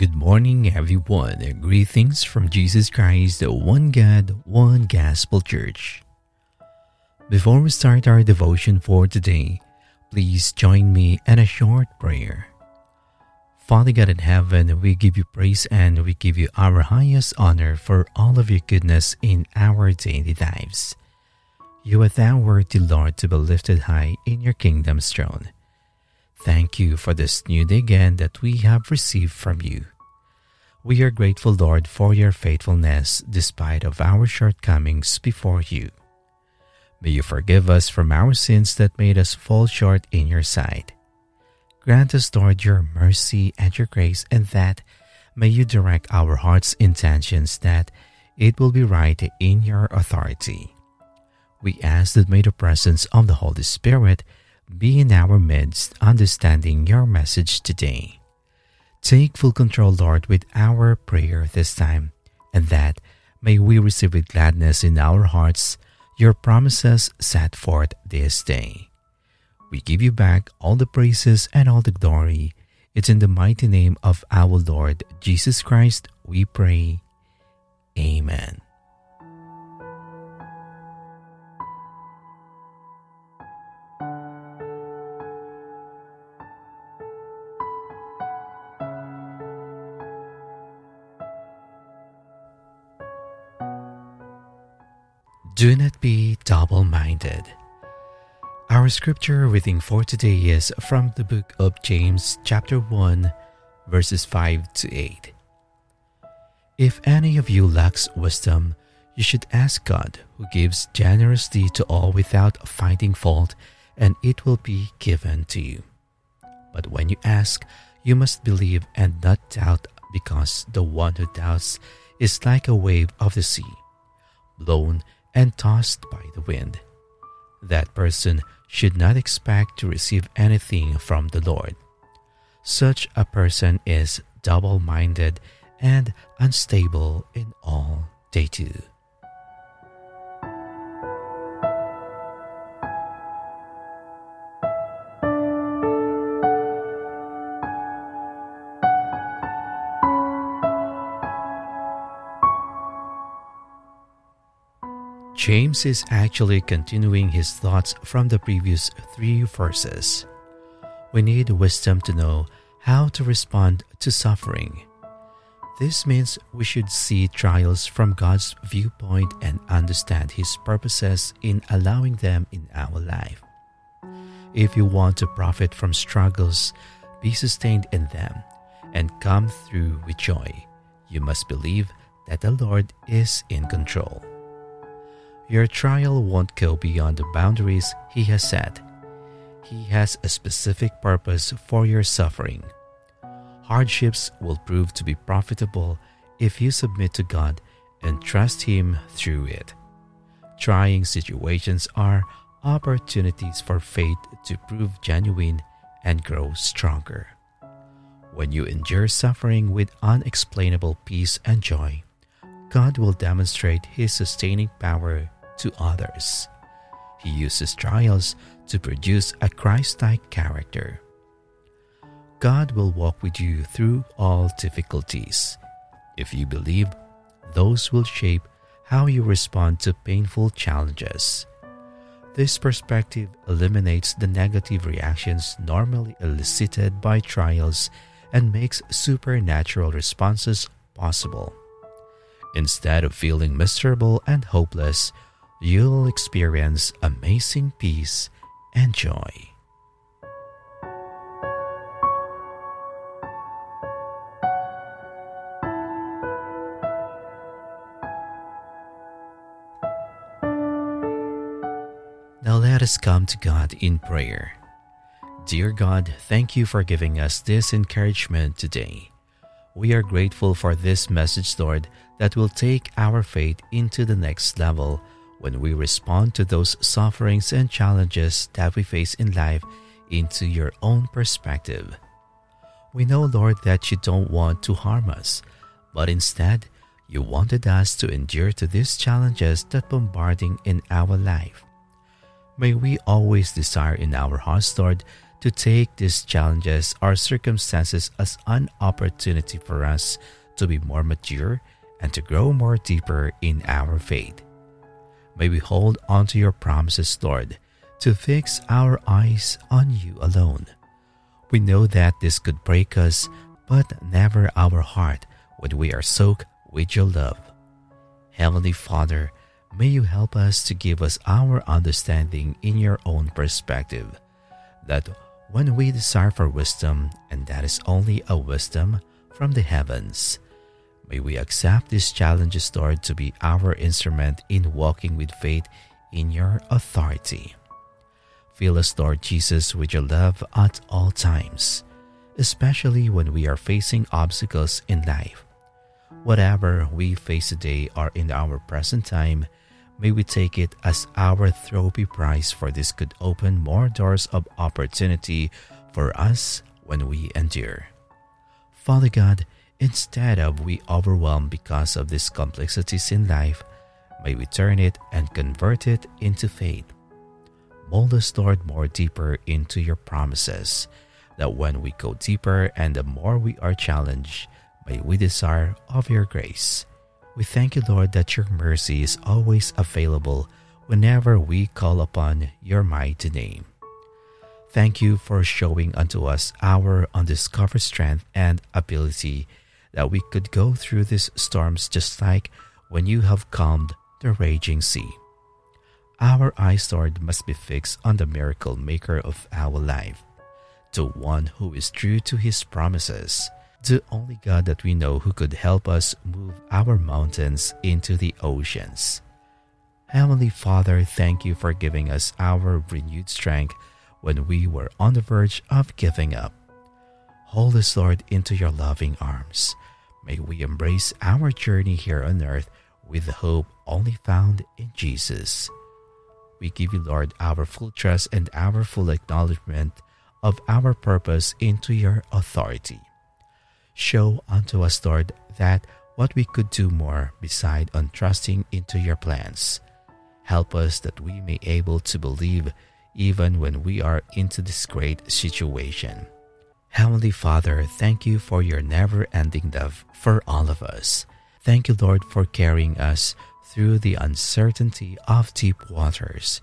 Good morning, everyone. Greetings from Jesus Christ, the one God, one gospel church. Before we start our devotion for today, please join me in a short prayer. Father God in heaven, we give you praise and we give you our highest honor for all of your goodness in our daily lives. You are thou worthy, Lord, to be lifted high in your kingdom's throne. Thank you for this new day again that we have received from you. We are grateful, Lord, for your faithfulness despite of our shortcomings before you. May you forgive us from our sins that made us fall short in your sight. Grant us, Lord, your mercy and your grace, and that may you direct our heart's intentions that it will be right in your authority. We ask that may the presence of the Holy Spirit be in our midst, understanding your message today. Take full control, Lord, with our prayer this time, and that may we receive with gladness in our hearts your promises set forth this day. We give you back all the praises and all the glory. It's in the mighty name of our Lord Jesus Christ we pray. Amen. Do not be double minded. Our scripture reading for today is from the book of James, chapter 1, verses 5 to 8. If any of you lacks wisdom, you should ask God, who gives generously to all without finding fault, and it will be given to you. But when you ask, you must believe and not doubt, because the one who doubts is like a wave of the sea, blown and tossed by the wind. That person should not expect to receive anything from the Lord. Such a person is double minded and unstable in all they do. James is actually continuing his thoughts from the previous three verses. We need wisdom to know how to respond to suffering. This means we should see trials from God's viewpoint and understand His purposes in allowing them in our life. If you want to profit from struggles, be sustained in them, and come through with joy, you must believe that the Lord is in control. Your trial won't go beyond the boundaries He has set. He has a specific purpose for your suffering. Hardships will prove to be profitable if you submit to God and trust Him through it. Trying situations are opportunities for faith to prove genuine and grow stronger. When you endure suffering with unexplainable peace and joy, God will demonstrate His sustaining power to others. He uses trials to produce a Christ like character. God will walk with you through all difficulties. If you believe, those will shape how you respond to painful challenges. This perspective eliminates the negative reactions normally elicited by trials and makes supernatural responses possible. Instead of feeling miserable and hopeless, you'll experience amazing peace and joy. Now let us come to God in prayer. Dear God, thank you for giving us this encouragement today. We are grateful for this message, Lord, that will take our faith into the next level when we respond to those sufferings and challenges that we face in life into your own perspective. We know, Lord, that you don't want to harm us, but instead, you wanted us to endure to these challenges that bombarding in our life. May we always desire in our hearts, Lord, to take these challenges or circumstances as an opportunity for us to be more mature and to grow more deeper in our faith. May we hold on to your promises, Lord, to fix our eyes on you alone. We know that this could break us, but never our heart when we are soaked with your love. Heavenly Father, may you help us to give us our understanding in your own perspective, that when we desire for wisdom, and that is only a wisdom from the heavens, may we accept these challenges, Lord, to be our instrument in walking with faith in your authority. Fill us, Lord Jesus, with your love at all times, especially when we are facing obstacles in life. Whatever we face today or in our present time, may we take it as our trophy prize for this could open more doors of opportunity for us when we endure. Father God, instead of we overwhelmed because of these complexities in life, may we turn it and convert it into faith mold us, Lord, more deeper into your promises, that when we go deeper and the more we are challenged, may we desire of your grace. We thank you, Lord, that your mercy is always available whenever we call upon your mighty name. Thank you for showing unto us our undiscovered strength and ability that we could go through these storms just like when you have calmed the raging sea. Our eyes, Lord, must be fixed on the miracle maker of our life, the one who is true to his promises, the only God that we know who could help us move our mountains into the oceans. Heavenly Father, thank you for giving us our renewed strength when we were on the verge of giving up. Hold us, Lord, into your loving arms. May we embrace our journey here on earth with the hope only found in Jesus. We give you, Lord, our full trust and our full acknowledgement of our purpose into your authority. Show unto us, Lord, that what we could do more beside untrusting into your plans. Help us that we may able to believe even when we are into this great situation. Heavenly Father, thank you for your never ending love for all of us. Thank you, Lord, for carrying us through the uncertainty of deep waters,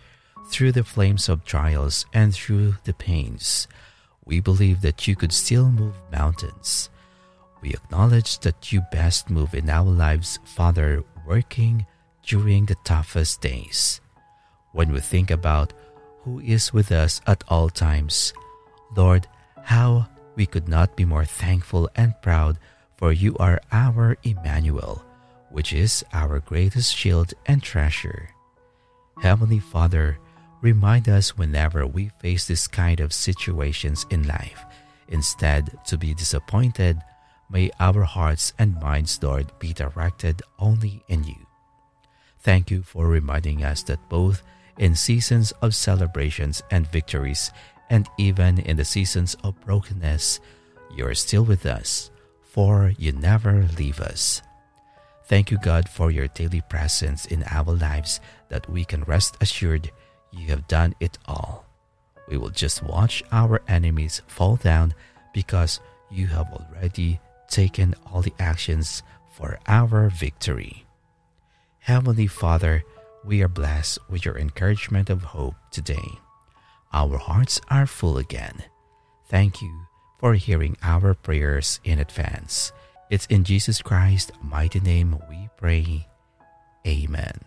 through the flames of trials, and through the pains. We believe that you could still move mountains. We acknowledge that you best move in our lives, Father, working during the toughest days. When we think about who is with us at all times, Lord, how we could not be more thankful and proud, for you are our Emmanuel which is our greatest shield and treasure. Heavenly Father, remind us whenever we face this kind of situations in life. Instead, to be disappointed, may our hearts and minds, Lord, be directed only in you. Thank you for reminding us that both in seasons of celebrations and victories, and even in the seasons of brokenness, you are still with us, for you never leave us. Thank you, God, for your daily presence in our lives that we can rest assured you have done it all. We will just watch our enemies fall down because you have already taken all the actions for our victory. Heavenly Father, we are blessed with your encouragement of hope today. Our hearts are full again. Thank you for hearing our prayers in advance. It's in Jesus Christ's mighty name we pray. Amen.